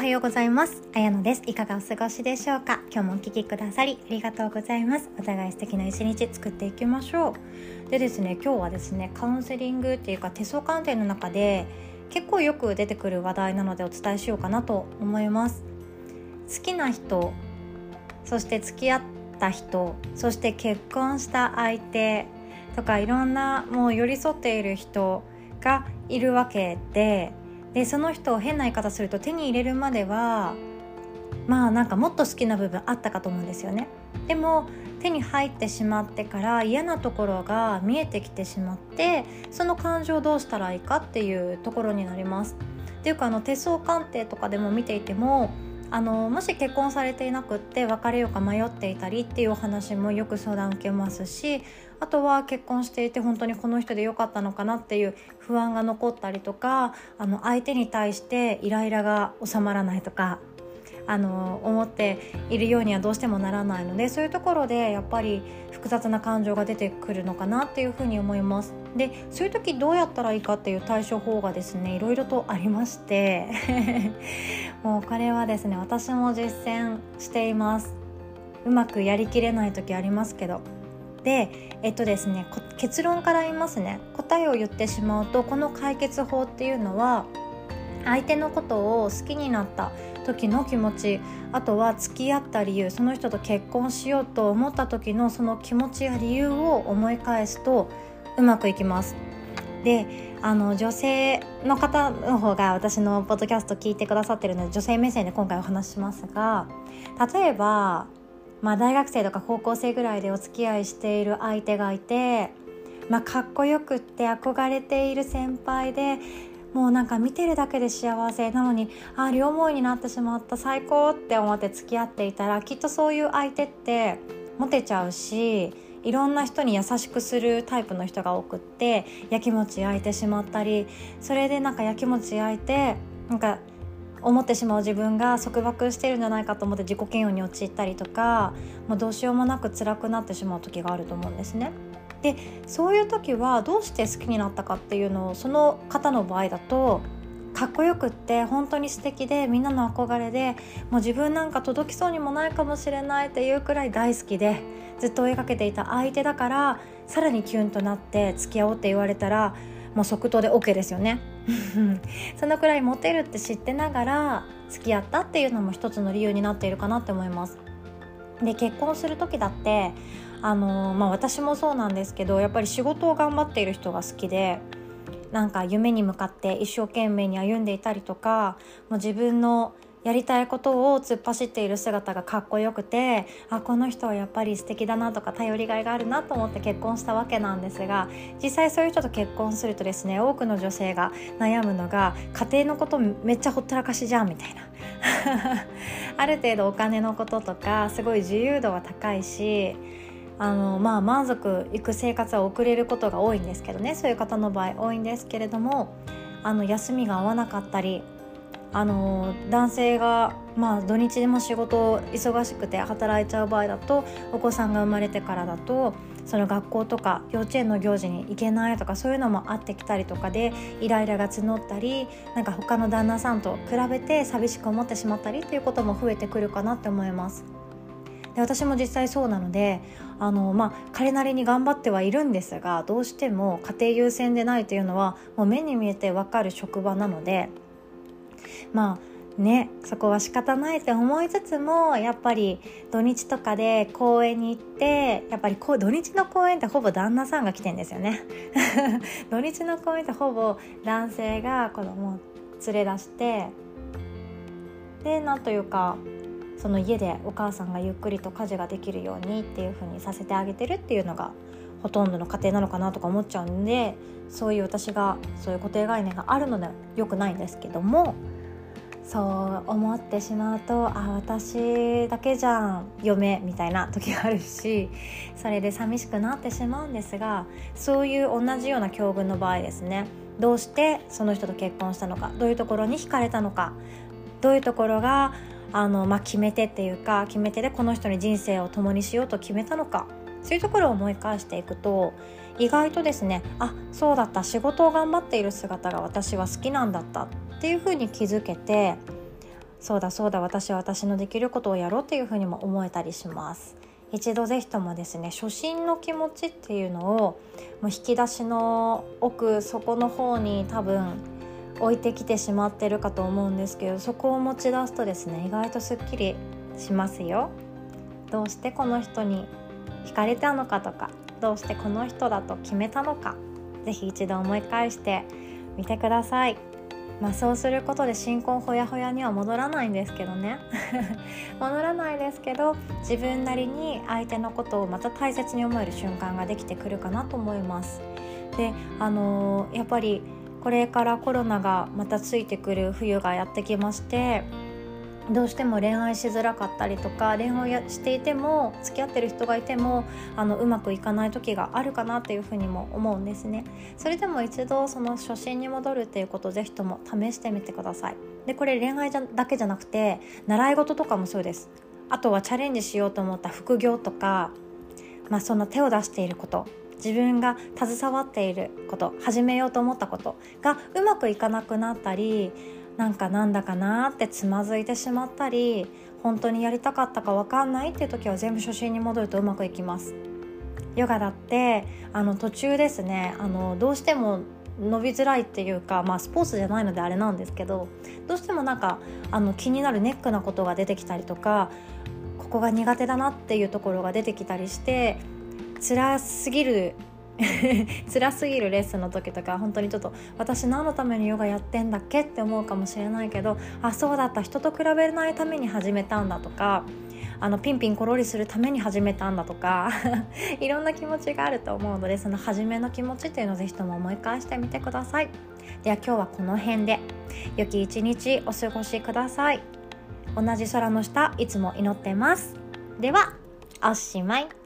はようございます。あやのです。いかがお過ごしでしょうか？今日もお聞きくださりありがとうございます。お互い素敵な一日作っていきましょう。でですね今日はですねカウンセリングっていうか手相鑑定の中で結構よく出てくる話題なのでお伝えしようかなと思います。好きな人そして付き合った人そして結婚した相手とかいろんなもう寄り添っている人がいるわけででその人を変な言い方すると手に入れるまではまあなんかもっと好きな部分あったかと思うんですよね。でも手に入ってしまってから嫌なところが見えてきてしまってその感情をどうしたらいいかっていうところになります。っていうかあの手相鑑定とかでも見ていてもあのもし結婚されていなくって別れようか迷っていたりっていうお話もよく相談受けますしあとは結婚していて本当にこの人で良かったのかなっていう不安が残ったりとかあの相手に対してイライラが収まらないとかあの思っているようにはどうしてもならないのでそういうところでやっぱり複雑な感情が出てくるのかなっていうふうに思います。でそういう時どうやったらいいかっていう対処法がですねいろいろとありまして もうこれはですね私も実践しています。うまくやりきれない時ありますけど。でえっとですね結論から言いますね。答えを言ってしまうとこの解決法っていうのは相手のことを好きになった時の気持ちあとは付き合った理由その人と結婚しようと思った時のその気持ちや理由を思い返すとうまくいきます。であの女性の方の方が私のポッドキャスト聞いてくださってるので女性目線で今回お話ししますが例えばまあ、大学生とか高校生ぐらいでお付き合いしている相手がいて、まあ、かっこよくって憧れている先輩でもうなんか見てるだけで幸せなのにああ両思いになってしまった最高って思って付き合っていたらきっとそういう相手ってモテちゃうしいろんな人に優しくするタイプの人が多くってやきもち焼いてしまったりそれでなんかやきもち焼いてなんか思ってしまう自分が束縛してるんじゃないかと思って自己嫌悪に陥ったりとかもうどうしようもなく辛くなってしまう時があると思うんですね。でそういう時はどうして好きになったかっていうのをその方の場合だとかっこよくって本当に素敵でみんなの憧れでもう自分なんか届きそうにもないかもしれないっていうくらい大好きでずっと追いかけていた相手だからさらにキュンとなって付き合おうって言われたらもう即答で OK ですよね。そのくらいモテるって知ってながら付き合ったっていうのも一つの理由になっているかなって思います。で結婚する時だってあのまあ私もそうなんですけどやっぱり仕事を頑張っている人が好きでなんか夢に向かって一生懸命に歩んでいたりとかもう自分のやりたいことを突っ走っている姿がかっこよくてあこの人はやっぱり素敵だなとか頼りがいがあるなと思って結婚したわけなんですが実際そういう人と結婚するとですね多くの女性が悩むのが家庭のことめっちゃほったらかしじゃんみたいな。ある程度お金のこととかすごい自由度は高いしあのまあ満足いく生活は送れることが多いんですけどねそういう方の場合多いんですけれどもあの休みが合わなかったりあの男性が、まあ、土日でも仕事忙しくて働いちゃう場合だとお子さんが生まれてからだとその学校とか幼稚園の行事に行けないとかそういうのもあってきたりとかでイライラが募ったりなんか他の旦那さんと比べて寂しく思ってしまったりっていうことも増えてくるかなって思います。で私も実際そうなのであの、まあ、彼なりに頑張ってはいるんですがどうしても家庭優先でないというのはもう目に見えて分かる職場なのでまあねそこは仕方ないって思いつつもやっぱり土日とかで公園に行ってやっぱりこう土日の公園ってほぼ旦那さんが来てんですよね。土日の公園ってほぼ男性が子供を連れ出してでなんというかその家でお母さんがゆっくりと家事ができるようにっていう風にさせてあげてるっていうのがほとんどの家庭なのかなとか思っちゃうんでそういう私がそういう固定概念があるのでよくないんですけどもそう思ってしまうとあ私だけじゃん嫁みたいな時があるしそれで寂しくなってしまうんですがそういう同じような境遇の場合ですね。どうしてその人と結婚したのかどういうところに惹かれたのかどういうところがあの、まあ、決め手っていうか決め手でこの人に人生を共にしようと決めたのかそういうところを思い返していくと意外とですねあそうだった仕事を頑張っている姿が私は好きなんだったっていうふうに気づけてそうだそうだ私は私のできることをやろうっていうふうにも思えたりします。一度ぜひともですね初心の気持ちっていうのをもう引き出しの奥底の方に多分置いてきてしまってるかと思うんですけどそこを持ち出すとですね意外とすっきりしますよどうしてこの人に惹かれたのかとかどうしてこの人だと決めたのか是非一度思い返してみてください。まあ、そうすることで新婚ほやほやには戻らないんですけどね 戻らないですけど自分なりに相手のことをまた大切に思える瞬間ができてくるかなと思います。であのー、やっぱりこれからコロナがまたついてくる冬がやってきましてどうしても恋愛しづらかったりとか恋愛していても付き合ってる人がいてもあのうまくいかない時があるかなっていうふうにも思うんですね。それでも一度その初心に戻るっていうことをぜひとも試してみてください。でこれ恋愛じゃだけじゃなくて習い事とかもそうです。あとはチャレンジしようと思った副業とかまあその手を出していること。自分が携わっていること始めようと思ったことがうまくいかなくなったりなんかなんだかなってつまずいてしまったり本当にやりたかったか分かんないっていう時は全部初心に戻るとうまくいきます。ヨガだってあの途中ですねあのどうしても伸びづらいっていうか、まあ、スポーツじゃないのであれなんですけどどうしてもなんかあの気になるネックなことが出てきたりとかここが苦手だなっていうところが出てきたりして辛すぎる 辛すぎるレッスンの時とか本当にちょっと私何のためにヨガやってんだっけって思うかもしれないけどあそうだった人と比べないために始めたんだとかあのピンピンコロリするために始めたんだとか いろんな気持ちがあると思うのでその初めの気持ちっていうのをぜひとも思い返してみてください。では今日はこの辺で良き一日お過ごしください。同じ空の下いつも祈ってます。ではおしまい。